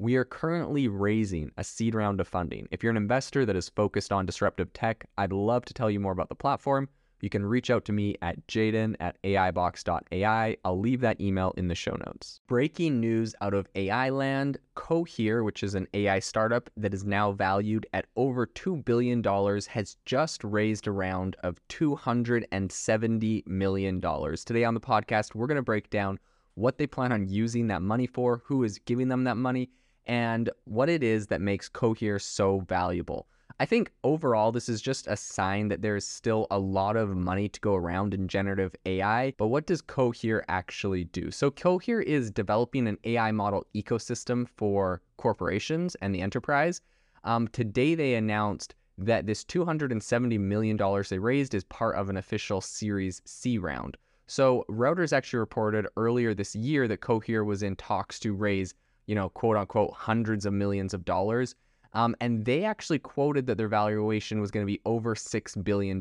we are currently raising a seed round of funding. If you're an investor that is focused on disruptive tech, I'd love to tell you more about the platform. You can reach out to me at jaeden at aibox.ai. I'll leave that email in the show notes. Breaking news out of AI land Cohere, which is an AI startup that is now valued at over $2 billion, has just raised a round of $270 million. Today on the podcast, we're going to break down what they plan on using that money for, who is giving them that money, and what it is that makes Cohere so valuable. I think overall, this is just a sign that there's still a lot of money to go around in generative AI. But what does Cohere actually do? So, Cohere is developing an AI model ecosystem for corporations and the enterprise. Um, today, they announced that this $270 million they raised is part of an official Series C round. So, Reuters actually reported earlier this year that Cohere was in talks to raise you know, quote unquote, hundreds of millions of dollars. Um, and they actually quoted that their valuation was going to be over $6 billion.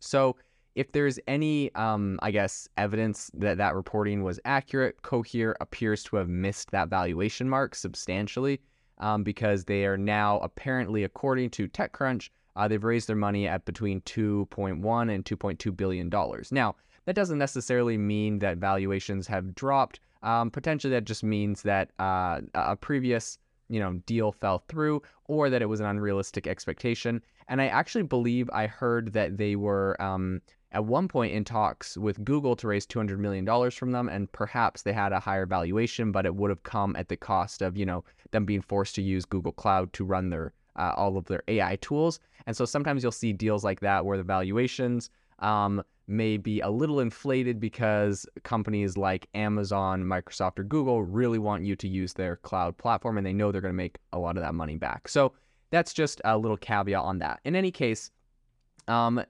So if there's any, um, I guess, evidence that that reporting was accurate, Cohere appears to have missed that valuation mark substantially um, because they are now apparently, according to TechCrunch, uh, they've raised their money at between 2.1 and 2.2 billion dollars. Now, that doesn't necessarily mean that valuations have dropped. Um, potentially, that just means that uh, a previous you know deal fell through, or that it was an unrealistic expectation. And I actually believe I heard that they were um, at one point in talks with Google to raise $200 million from them, and perhaps they had a higher valuation, but it would have come at the cost of, you know, them being forced to use Google Cloud to run their uh, all of their AI tools. And so sometimes you'll see deals like that where the valuations um, may be a little inflated because companies like Amazon, Microsoft, or Google really want you to use their cloud platform and they know they're going to make a lot of that money back. So that's just a little caveat on that. In any case, um,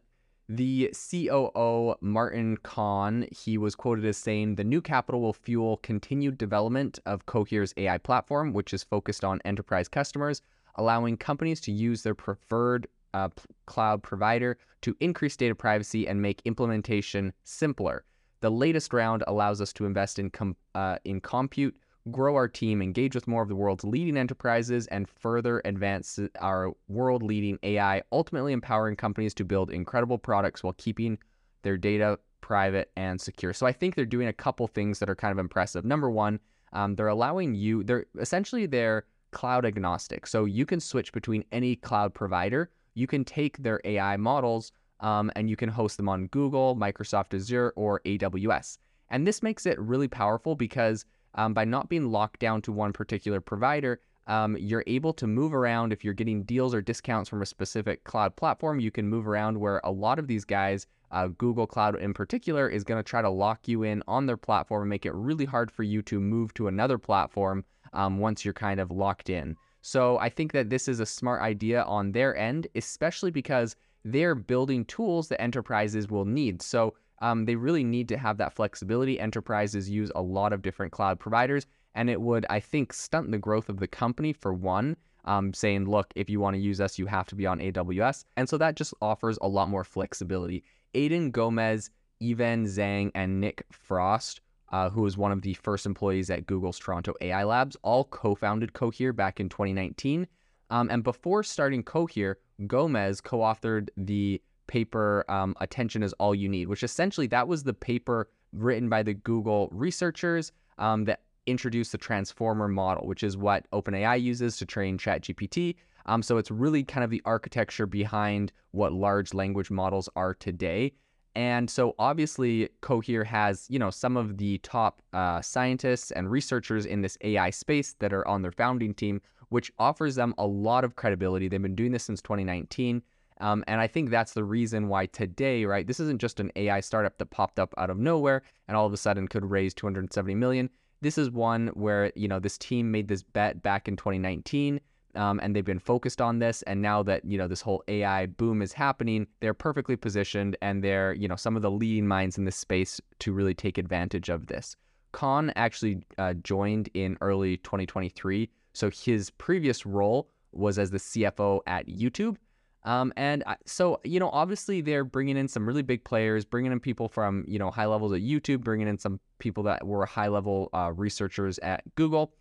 the COO, Martin Kon, he was quoted as saying the new capital will fuel continued development of Cohere's AI platform, which is focused on enterprise customers, allowing companies to use their preferred uh, cloud provider to increase data privacy and make implementation simpler. The latest round allows us to invest in com- uh, in compute, grow our team, engage with more of the world's leading enterprises, and further advance our world-leading AI, ultimately empowering companies to build incredible products while keeping their data private and secure. So I think they're doing a couple things that are kind of impressive. Number one, um, they're allowing you. They're essentially they're cloud agnostic, so you can switch between any cloud provider you can take their AI models um, and you can host them on Google, Microsoft Azure, or AWS. And this makes it really powerful because um, by not being locked down to one particular provider, um, you're able to move around. If you're getting deals or discounts from a specific cloud platform, you can move around where a lot of these guys, uh, Google Cloud in particular, is going to try to lock you in on their platform and make it really hard for you to move to another platform um, once you're kind of locked in. So I think that this is a smart idea on their end, especially because they're building tools that enterprises will need. So um, they really need to have that flexibility. Enterprises use a lot of different cloud providers, and it would, I think, stunt the growth of the company for one. Um, saying, look, if you want to use us, you have to be on AWS. And so that just offers a lot more flexibility. Aidan Gomez, Ivan Zhang, and Nick Frosst uh, who was one of the first employees at Google's Toronto AI Labs, all co founded Cohere back in 2019. Um, and before starting Cohere, Gomez co authored the paper um, Attention is All You Need, which essentially that was the paper written by the Google researchers um, that introduced the transformer model, which is what OpenAI uses to train ChatGPT. Um, so it's really kind of the architecture behind what large language models are today. And so obviously Cohere has, you know, some of the top uh, scientists and researchers in this AI space that are on their founding team, which offers them a lot of credibility. They've been doing this since 2019. Um, and I think that's the reason why today, right, this isn't just an AI startup that popped up out of nowhere and all of a sudden could raise 270 million. This is one where, you know, this team made this bet back in 2019 um, and they've been focused on this. And now that you know this whole AI boom is happening, they're perfectly positioned, and they're you know some of the leading minds in this space to really take advantage of this. Kon actually uh, joined in early 2023, so his previous role was as the CFO at YouTube. Um, and so, you know, obviously they're bringing in some really big players, bringing in people from, you know, high levels at YouTube, bringing in some people that were high level uh, researchers at Google.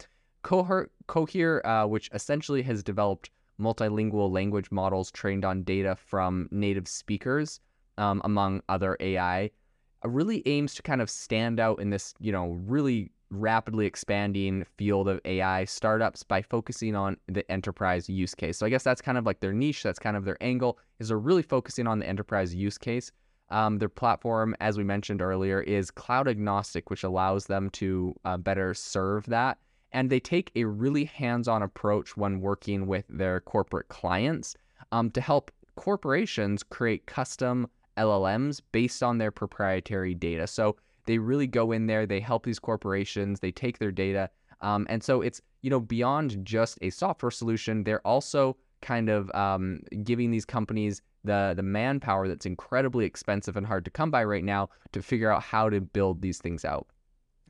Cohere, Cohere uh, which essentially has developed multilingual language models trained on data from native speakers, um, among other AI, uh, really aims to kind of stand out in this, you know, really rapidly expanding field of AI startups by focusing on the enterprise use case. So I guess that's kind of like their niche. That's kind of their angle is they're really focusing on the enterprise use case. Um, their platform, as we mentioned earlier, is cloud agnostic, which allows them to uh, better serve that and they take a really hands-on approach when working with their corporate clients um, to help corporations create custom LLMs based on their proprietary data. So they really go in there, they help these corporations, they take their data, um, and so it's you know beyond just a software solution. They're also kind of um, giving these companies the the manpower that's incredibly expensive and hard to come by right now to figure out how to build these things out.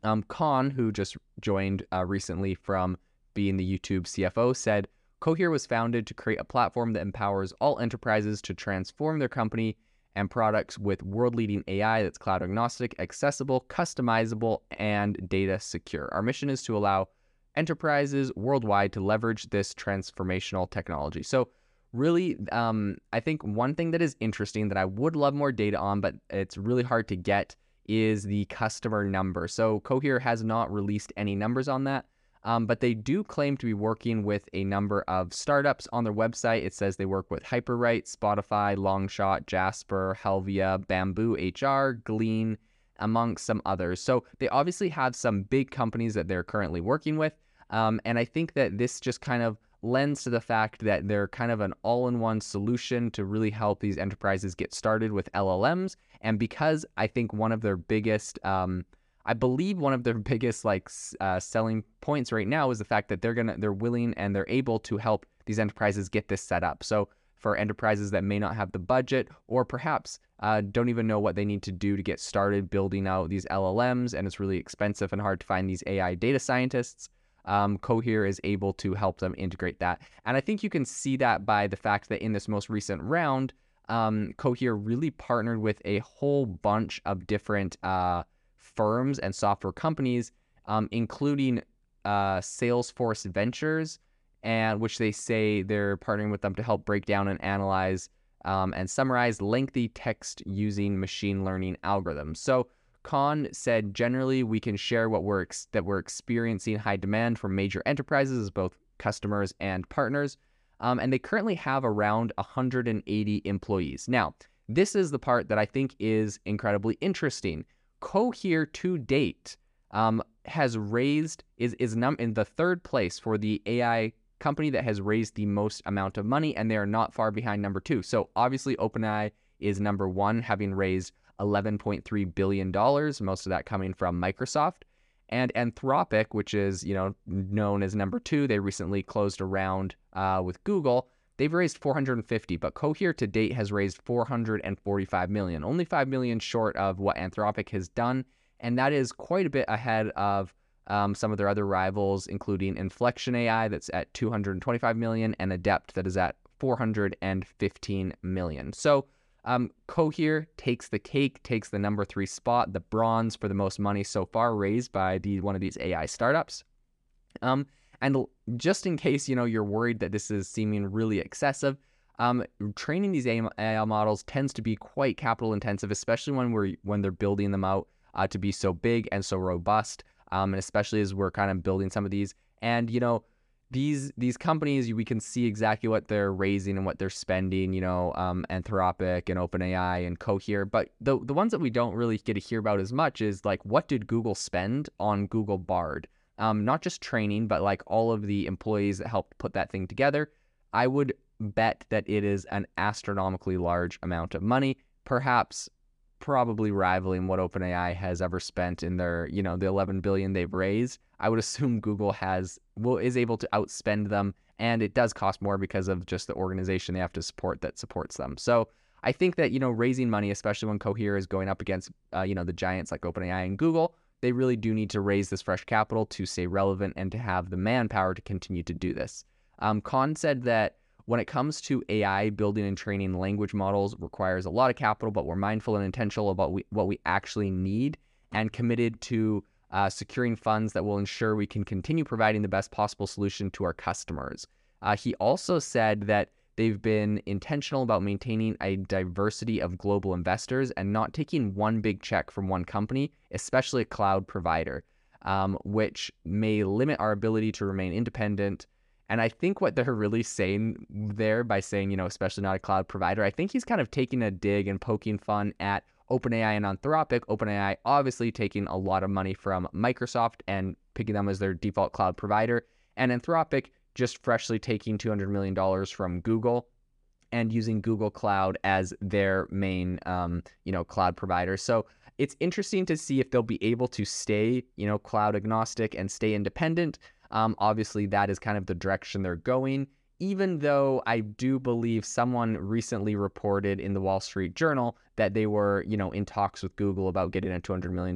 Um, Kon, who just joined uh, recently from being the YouTube CFO, said Cohere was founded to create a platform that empowers all enterprises to transform their company and products with world leading AI that's cloud agnostic, accessible, customizable, and data secure. Our mission is to allow enterprises worldwide to leverage this transformational technology. So, really, um, I think one thing that is interesting that I would love more data on, but it's really hard to get is the customer number. So Cohere has not released any numbers on that, um, but they do claim to be working with a number of startups on their website. It says they work with Hyperwrite, Spotify, Longshot, Jasper, Helvia, Bamboo HR, Glean, amongst some others. So they obviously have some big companies that they're currently working with. Um, and I think that this just kind of lends to the fact that they're kind of an all in one solution to really help these enterprises get started with LLMs. And because I think one of their biggest, um, I believe one of their biggest like uh, selling points right now is the fact that they're gonna, they're willing and they're able to help these enterprises get this set up. So for enterprises that may not have the budget or perhaps uh, don't even know what they need to do to get started building out these LLMs, and it's really expensive and hard to find these AI data scientists um, Cohere is able to help them integrate that. And I think you can see that by the fact that in this most recent round, um, Cohere really partnered with a whole bunch of different uh, firms and software companies, um, including uh, Salesforce Ventures, and which they say they're partnering with them to help break down and analyze um, and summarize lengthy text using machine learning algorithms. So Kon said generally we can share what ex- that we're experiencing high demand from major enterprises both customers and partners. Um, and they currently have around 180 employees. Now, this is the part that I think is incredibly interesting. Cohere to date um, has raised is is num- in the third place for the AI company that has raised the most amount of money, and they are not far behind number two. So obviously, OpenAI is number one, having raised $11.3 billion, most of that coming from Microsoft. And Anthropic, which is you know known as number two, they recently closed a round uh, with Google. They've raised 450, but Cohere to date has raised 445 million, only 5 million short of what Anthropic has done, and that is quite a bit ahead of um, some of their other rivals, including Inflection AI, that's at 225 million, and Adept, that is at 415 million. So um, Cohere takes the cake, takes the number three spot, the bronze for the most money so far raised by the one of these AI startups. Um, and just in case you know you're worried that this is seeming really excessive, um, training these AI models tends to be quite capital intensive, especially when we're when they're building them out uh, to be so big and so robust, um, and especially as we're kind of building some of these. And you know, these these companies we can see exactly what they're raising and what they're spending you know um, anthropic and openai and cohere but the the ones that we don't really get to hear about as much is like what did google spend on google bard? Um, not just training but like all of the employees that helped put that thing together. I would bet that it is an astronomically large amount of money. Perhaps probably rivaling what OpenAI has ever spent in their, you know, the 11 billion they've raised. I would assume Google has will is able to outspend them and it does cost more because of just the organization they have to support that supports them. So I think that, you know, raising money, especially when Cohere is going up against, uh, you know, the giants like OpenAI and Google, they really do need to raise this fresh capital to stay relevant and to have the manpower to continue to do this. Um, Kon said that when it comes to AI, building and training language models requires a lot of capital, but we're mindful and intentional about we, what we actually need and committed to uh, securing funds that will ensure we can continue providing the best possible solution to our customers. Uh, he also said that they've been intentional about maintaining a diversity of global investors and not taking one big check from one company, especially a cloud provider, um, which may limit our ability to remain independent and I think what they're really saying there by saying, you know, especially not a cloud provider, I think he's kind of taking a dig and poking fun at OpenAI and Anthropic. OpenAI obviously taking a lot of money from Microsoft and picking them as their default cloud provider, and Anthropic just freshly taking $200 million from Google and using Google Cloud as their main, um, you know, cloud provider. So it's interesting to see if they'll be able to stay, you know, cloud agnostic and stay independent. Um, obviously, that is kind of the direction they're going. Even though I do believe someone recently reported in the Wall Street Journal that they were, you know, in talks with Google about getting a $200 million,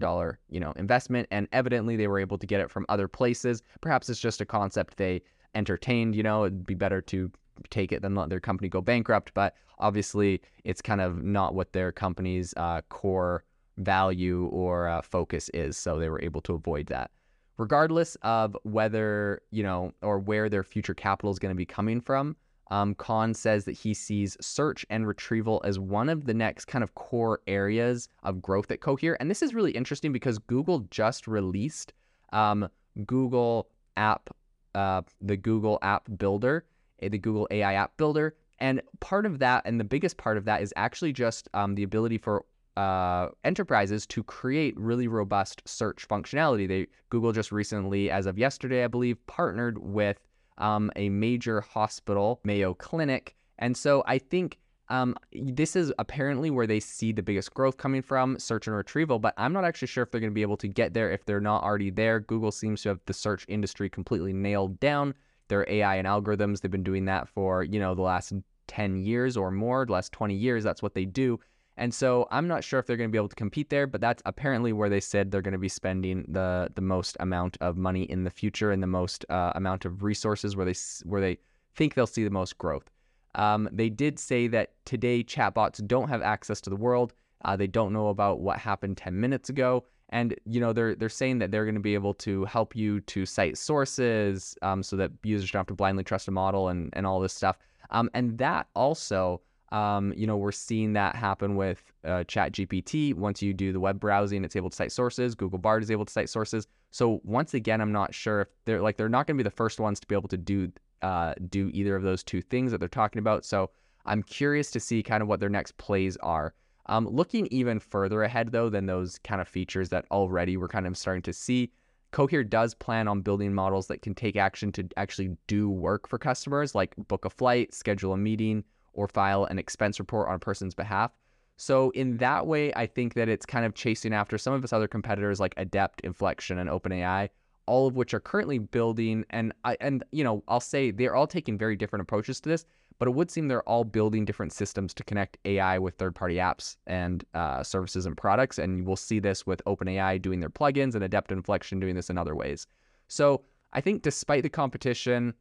you know, investment, and evidently they were able to get it from other places. Perhaps it's just a concept they entertained. You know, it'd be better to take it than let their company go bankrupt. But obviously, it's kind of not what their company's uh, core value or uh, focus is. So they were able to avoid that regardless of whether, you know, or where their future capital is going to be coming from. Um, Kon says that he sees search and retrieval as one of the next kind of core areas of growth at Cohere. And this is really interesting because Google just released um, Google App, uh, the Google App Builder, eh, the Google AI App Builder. And part of that, and the biggest part of that, is actually just um, the ability for uh, enterprises to create really robust search functionality. They Google just recently, as of yesterday, I believe, partnered with um, a major hospital, Mayo Clinic, and so I think um, this is apparently where they see the biggest growth coming from, search and retrieval. But I'm not actually sure if they're going to be able to get there if they're not already there. Google seems to have the search industry completely nailed down. Their AI and algorithms, they've been doing that for you know the last 10 years or more, the last 20 years. That's what they do. And so I'm not sure if they're going to be able to compete there, but that's apparently where they said they're going to be spending the the most amount of money in the future and the most uh, amount of resources where they where they think they'll see the most growth. Um, they did say that today chatbots don't have access to the world. Uh, they don't know about what happened 10 minutes ago, and you know they're they're saying that they're going to be able to help you to cite sources um, so that users don't have to blindly trust a model and and all this stuff. Um, and that also um, you know, we're seeing that happen with uh, ChatGPT. Once you do the web browsing, it's able to cite sources. Google Bard is able to cite sources. So once again, I'm not sure if they're like they're not going to be the first ones to be able to do uh, do either of those two things that they're talking about. So I'm curious to see kind of what their next plays are. Um, looking even further ahead though than those kind of features that already we're kind of starting to see. Cohere does plan on building models that can take action to actually do work for customers, like book a flight, schedule a meeting, or file an expense report on a person's behalf. So in that way, I think that it's kind of chasing after some of its other competitors like Adept, Inflection, and OpenAI, all of which are currently building. And I and you know I'll say they're all taking very different approaches to this, but it would seem they're all building different systems to connect AI with third-party apps and uh, services and products. And we'll see this with OpenAI doing their plugins and Adept Inflection doing this in other ways. So I think despite the competition,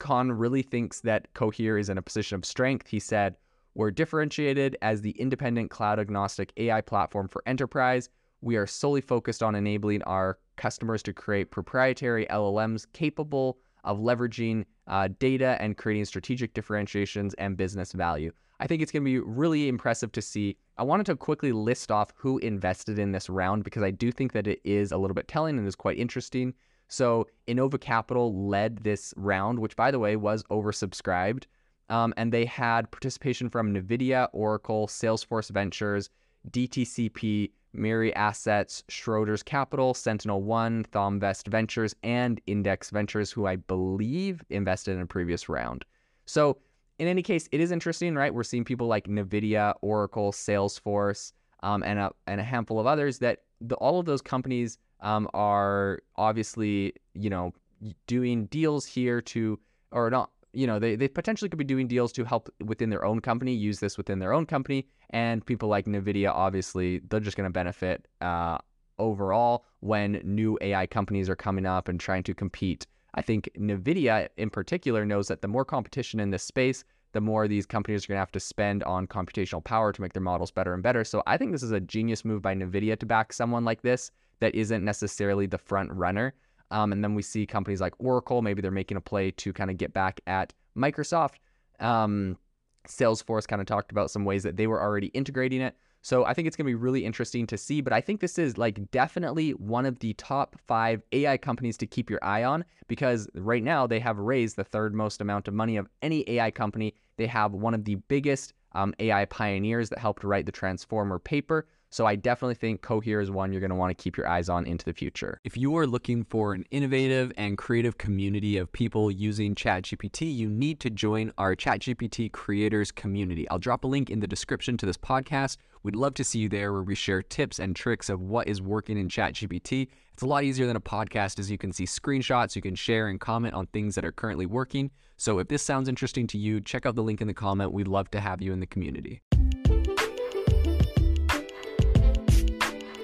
Kon really thinks that Cohere is in a position of strength. He said, We're differentiated as the independent cloud agnostic AI platform for enterprise. We are solely focused on enabling our customers to create proprietary LLMs capable of leveraging uh, data and creating strategic differentiations and business value. I think it's going to be really impressive to see. I wanted to quickly list off who invested in this round because I do think that it is a little bit telling and is quite interesting. So Inovia Capital led this round, which by the way was oversubscribed. Um, and they had participation from NVIDIA, Oracle, Salesforce Ventures, DTCP, Mirae Assets, Schroders Capital, Sentinel One, Thomvest Ventures, and Index Ventures, who I believe invested in a previous round. So, in any case, it is interesting, right? We're seeing people like NVIDIA, Oracle, Salesforce, um, and, a, and a handful of others that the, all of those companies um, are obviously, you know, doing deals here to, or not, you know, they, they potentially could be doing deals to help within their own company, use this within their own company. And people like NVIDIA, obviously, they're just going to benefit uh, overall when new AI companies are coming up and trying to compete. I think NVIDIA in particular knows that the more competition in this space, the more these companies are going to have to spend on computational power to make their models better and better. So I think this is a genius move by NVIDIA to back someone like this that isn't necessarily the front runner. Um, and then we see companies like Oracle, maybe they're making a play to kind of get back at Microsoft. Um, Salesforce kind of talked about some ways that they were already integrating it. So I think it's going to be really interesting to see. But I think this is like definitely one of the top five AI companies to keep your eye on because right now they have raised the third most amount of money of any AI company. They have one of the biggest um, AI pioneers that helped write the Transformer paper. So I definitely think Cohere is one you're going to want to keep your eyes on into the future. If you are looking for an innovative and creative community of people using ChatGPT, you need to join our ChatGPT creators community. I'll drop a link in the description to this podcast. We'd love to see you there where we share tips and tricks of what is working in ChatGPT. It's a lot easier than a podcast as you can see screenshots, you can share and comment on things that are currently working. So if this sounds interesting to you, check out the link in the comment. We'd love to have you in the community.